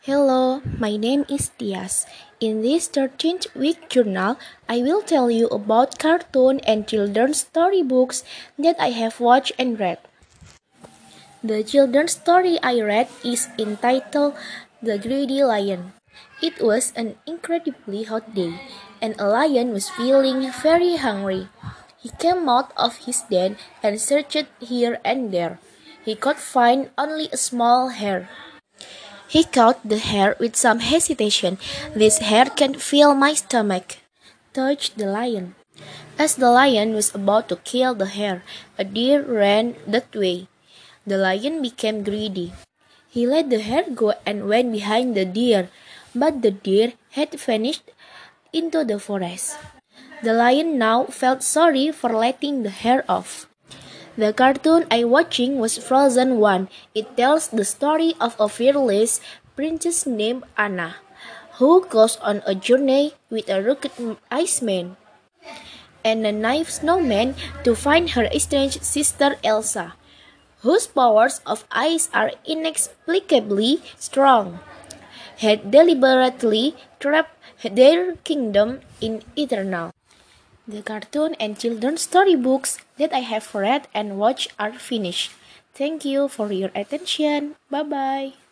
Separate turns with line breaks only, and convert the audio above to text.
Hello, my name is Tias. In this 13th week journal, I will tell you about cartoon and children's storybooks that I have watched and read. The children's story I read is entitled The Greedy Lion. It was an incredibly hot day, and a lion was feeling very hungry. He came out of his den and searched here and there. He could find only a small hare. He caught the hare with some hesitation. This hare can fill my stomach, touched the lion. As the lion was about to kill the hare, a deer ran that way. The lion became greedy. He let the hare go and went behind the deer, but the deer had vanished into the forest. The lion now felt sorry for letting the hare off. The cartoon I watching was Frozen 1. It tells the story of a fearless princess named Anna, who goes on a journey with a rugged iceman and a naive snowman to find her estranged sister Elsa, whose powers of ice are inexplicably strong, had deliberately trapped their kingdom in Eternal. The cartoon and children's storybooks that I have read and watched are finished. Thank you for your attention. Bye bye.